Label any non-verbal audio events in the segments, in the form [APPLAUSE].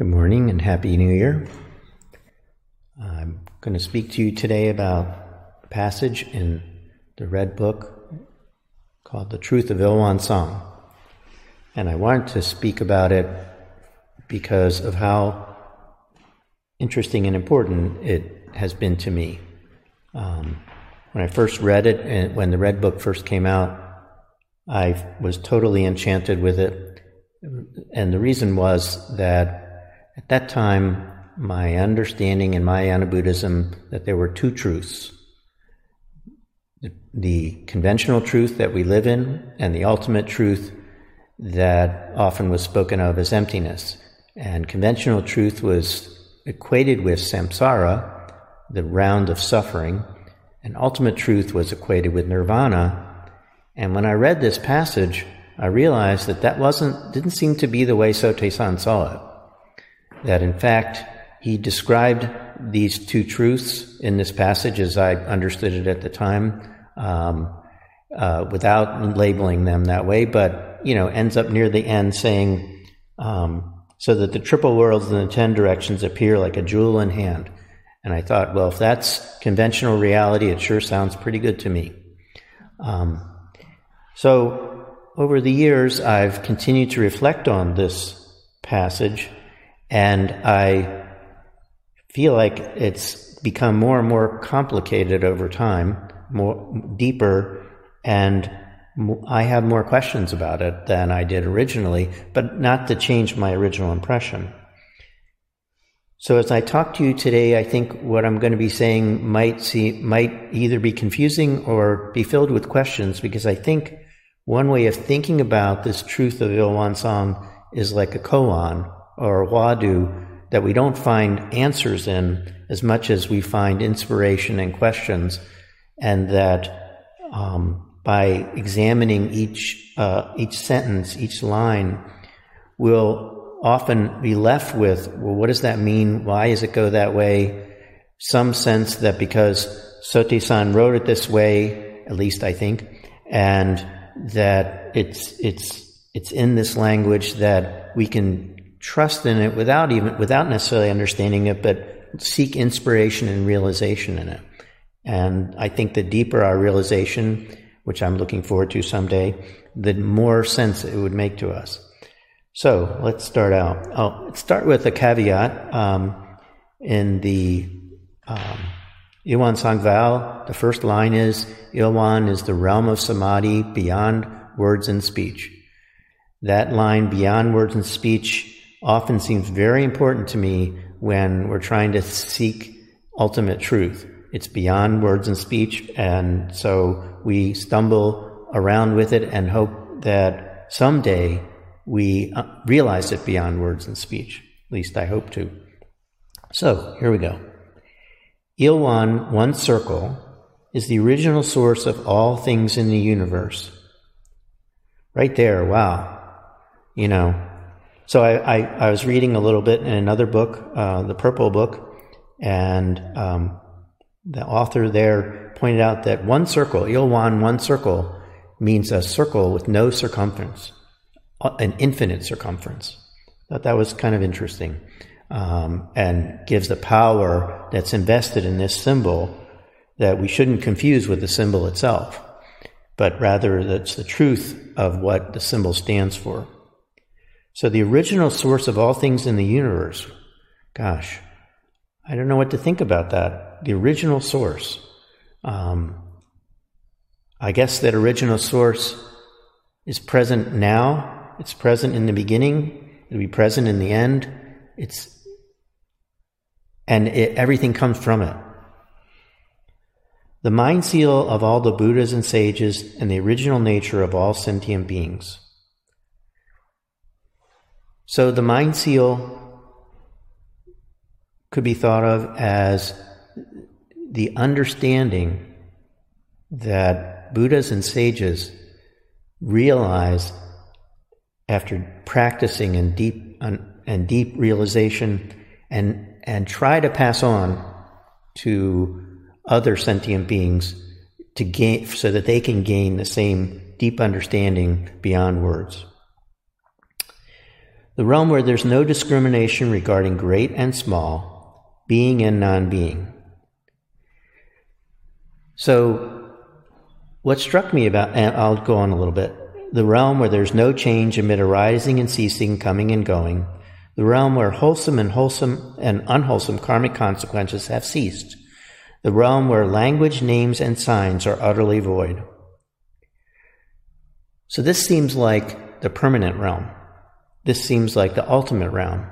Good morning and Happy New Year. I'm going to speak to you today about a passage in the Red Book called The Truth of Ilwan Song. And I wanted to speak about it because of how interesting and important it has been to me. Um, when I first read it, and when the Red Book first came out, I was totally enchanted with it. And the reason was that at that time, my understanding in Mahayana Buddhism that there were two truths the conventional truth that we live in, and the ultimate truth that often was spoken of as emptiness. And conventional truth was equated with samsara, the round of suffering, and ultimate truth was equated with nirvana. And when I read this passage, I realized that that wasn't, didn't seem to be the way Sotaesan saw it that in fact he described these two truths in this passage as I understood it at the time, um, uh, without labeling them that way, but you know, ends up near the end saying, um, so that the triple worlds and the ten directions appear like a jewel in hand. And I thought, well, if that's conventional reality, it sure sounds pretty good to me. Um, so over the years, I've continued to reflect on this passage and I feel like it's become more and more complicated over time, more deeper, and I have more questions about it than I did originally, but not to change my original impression. So as I talk to you today, I think what I'm going to be saying might see might either be confusing or be filled with questions because I think one way of thinking about this truth of Ilwan Song is like a koan or hwadu that we don't find answers in as much as we find inspiration and questions, and that um, by examining each uh, each sentence, each line, we'll often be left with, well, what does that mean? Why does it go that way? Some sense that because Sotaesan wrote it this way, at least I think, and that it's it's it's in this language that we can trust in it without even without necessarily understanding it, but seek inspiration and realization in it. And I think the deeper our realization, which I'm looking forward to someday, the more sense it would make to us. So let's start out. I'll start with a caveat. Um, in the um, Ilwan Sangval, the first line is Ilwan is the realm of samadhi beyond words and speech. That line, beyond words and speech, often seems very important to me when we're trying to seek ultimate truth. It's beyond words and speech, and so we stumble around with it and hope that someday we uh, realize it beyond words and speech. At least I hope to. So, here we go. Ilwan, one circle, is the original source of all things in the universe. Right there, wow. You know, so I, I, I, was reading a little bit in another book, uh, the Purple Book, and um, the author there pointed out that one circle, Ilwan, one circle, means a circle with no circumference, an infinite circumference. Thought that was kind of interesting, um, and gives the power that's invested in this symbol that we shouldn't confuse with the symbol itself, but rather that's the truth of what the symbol stands for. So, the original source of all things in the universe, gosh, I don't know what to think about that. The original source. Um, I guess that original source is present now, it's present in the beginning, it'll be present in the end. It's and it, everything comes from it. The mind seal of all the Buddhas and sages and the original nature of all sentient beings. So the mind seal could be thought of as the understanding that Buddhas and sages realize after practicing in deep and deep realization and and try to pass on to other sentient beings to gain so that they can gain the same deep understanding beyond words. The realm where there's no discrimination regarding great and small, being and non being. So, what struck me about, and I'll go on a little bit, the realm where there's no change amid arising and ceasing, coming and going, the realm where wholesome and wholesome and unwholesome karmic consequences have ceased, the realm where language, names, and signs are utterly void. So this seems like the permanent realm. This seems like the ultimate realm.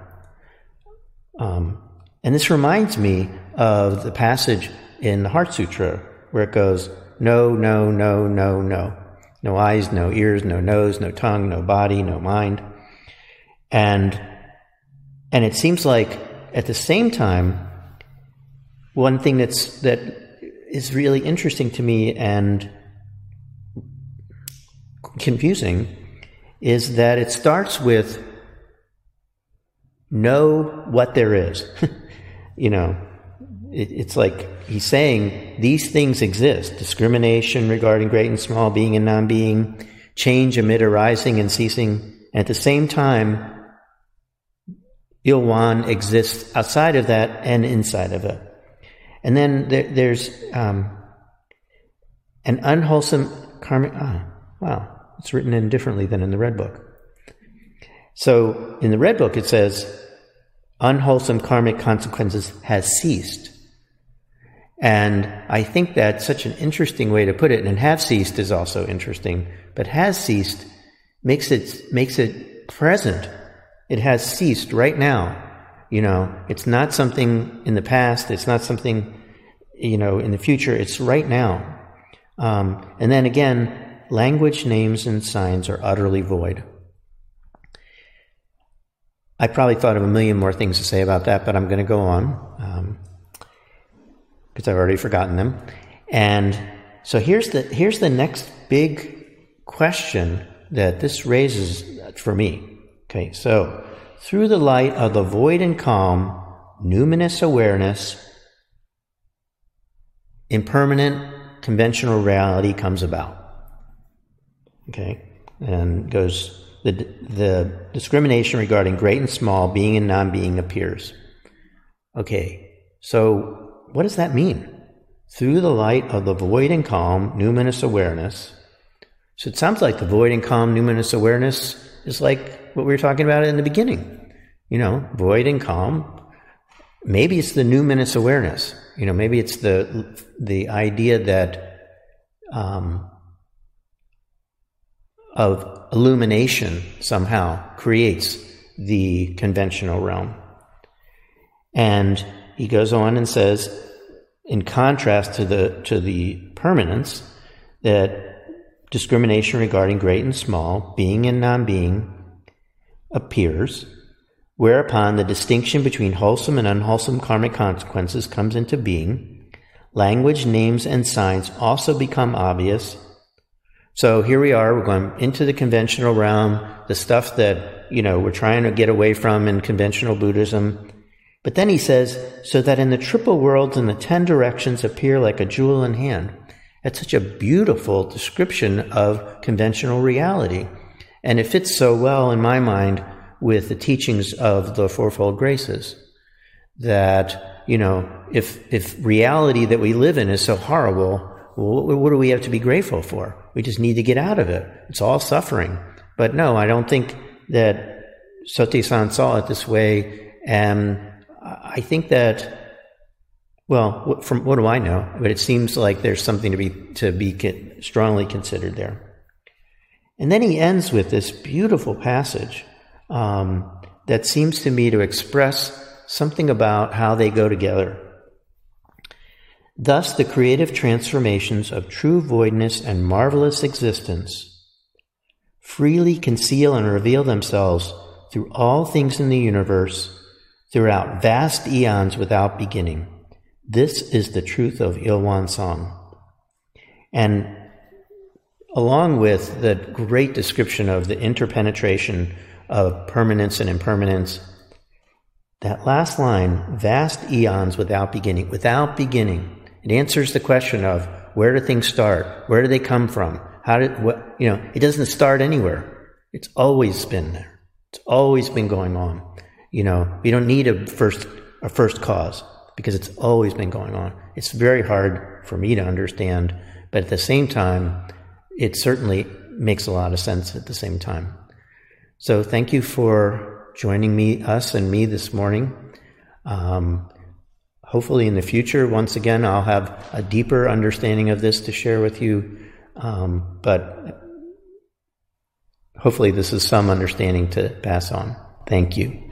Um, and this reminds me of the passage in the Heart Sutra where it goes, no, no, no, no, no. No eyes, no ears, no nose, no tongue, no body, no mind. And, and it seems like at the same time, one thing that's, that is really interesting to me and confusing is that it starts with know what there is. [LAUGHS] you know, it, it's like he's saying these things exist discrimination regarding great and small, being and non being, change amid arising and ceasing. And at the same time, Ilwan exists outside of that and inside of it. And then there, there's um, an unwholesome karmic. Ah, wow, it's written in differently than in the Red Book. So in the Red Book, it says, unwholesome karmic consequences has ceased. And I think that's such an interesting way to put it. And have ceased is also interesting, but has ceased makes it, makes it present. It has ceased right now. You know, it's not something in the past. It's not something, you know, in the future. It's right now. Um, and then again, language, names, and signs are utterly void. I probably thought of a million more things to say about that, but I'm going to go on. Um, because I've already forgotten them. And so here's the here's the next big question that this raises for me. Okay, so through the light of the void and calm, numinous awareness, impermanent conventional reality comes about. Okay, and goes the the discrimination regarding great and small, being and non-being appears. Okay, so what does that mean? Through the light of the void and calm, numinous awareness. So it sounds like the void and calm, numinous awareness is like what we were talking about in the beginning. You know, void and calm. Maybe it's the numinous awareness. You know, maybe it's the the idea that um, of illumination somehow creates the conventional realm. And he goes on and says, in contrast to the, to the permanence, that discrimination regarding great and small, being and non being, appears, whereupon the distinction between wholesome and unwholesome karmic consequences comes into being. Language, names, and signs also become obvious. So here we are, we're going into the conventional realm, the stuff that, you know, we're trying to get away from in conventional Buddhism but then he says, so that in the triple worlds and the ten directions appear like a jewel in hand. That's such a beautiful description of conventional reality. And it fits so well in my mind with the teachings of the Fourfold Graces that, you know, if, if reality that we live in is so horrible, well, what do we have to be grateful for? We just need to get out of it. It's all suffering. But no, I don't think that Sotaesan saw it this way. And I think that, well, from what do I know? But it seems like there's something to be to be strongly considered there. And then he ends with this beautiful passage um, that seems to me to express something about how they go together. Thus, the creative transformations of true voidness and marvelous existence freely conceal and reveal themselves through all things in the universe throughout vast eons without beginning. This is the truth of Ilwan Song. And along with the great description of the interpenetration of permanence and impermanence, that last line, vast eons without beginning, without beginning, it answers the question of where do things start? Where do they come from? How did, what, you know, it doesn't start anywhere. It's always been there. It's always been going on. You know, we don't need a first a first cause because it's always been going on. It's very hard for me to understand, but at the same time, it certainly makes a lot of sense at the same time. So thank you for joining me, us and me this morning. Um, hopefully in the future, once again, I'll have a deeper understanding of this to share with you. Um, but hopefully this is some understanding to pass on. Thank you.